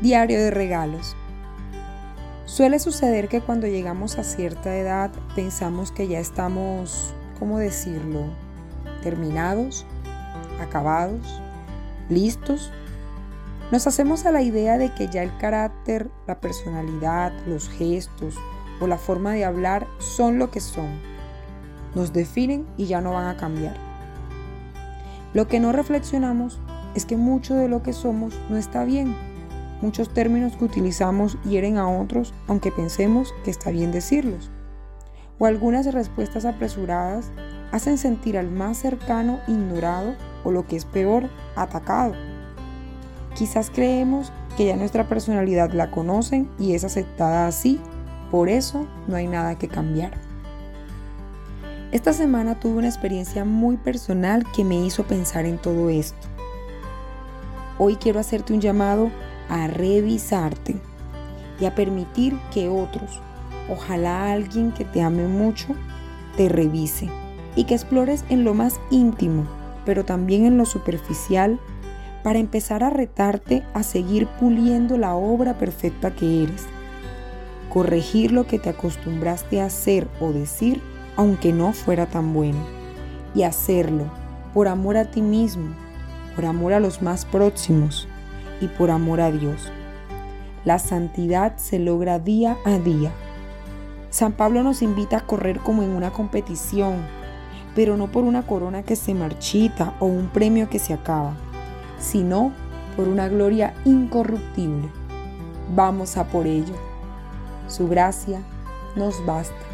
Diario de regalos. Suele suceder que cuando llegamos a cierta edad pensamos que ya estamos, ¿cómo decirlo?, terminados, acabados, listos. Nos hacemos a la idea de que ya el carácter, la personalidad, los gestos o la forma de hablar son lo que son. Nos definen y ya no van a cambiar. Lo que no reflexionamos es que mucho de lo que somos no está bien Muchos términos que utilizamos hieren a otros aunque pensemos que está bien decirlos. O algunas respuestas apresuradas hacen sentir al más cercano ignorado o lo que es peor, atacado. Quizás creemos que ya nuestra personalidad la conocen y es aceptada así, por eso no hay nada que cambiar. Esta semana tuve una experiencia muy personal que me hizo pensar en todo esto. Hoy quiero hacerte un llamado a revisarte y a permitir que otros, ojalá alguien que te ame mucho, te revise y que explores en lo más íntimo, pero también en lo superficial, para empezar a retarte a seguir puliendo la obra perfecta que eres. Corregir lo que te acostumbraste a hacer o decir, aunque no fuera tan bueno. Y hacerlo por amor a ti mismo, por amor a los más próximos, y por amor a Dios. La santidad se logra día a día. San Pablo nos invita a correr como en una competición, pero no por una corona que se marchita o un premio que se acaba, sino por una gloria incorruptible. Vamos a por ello. Su gracia nos basta.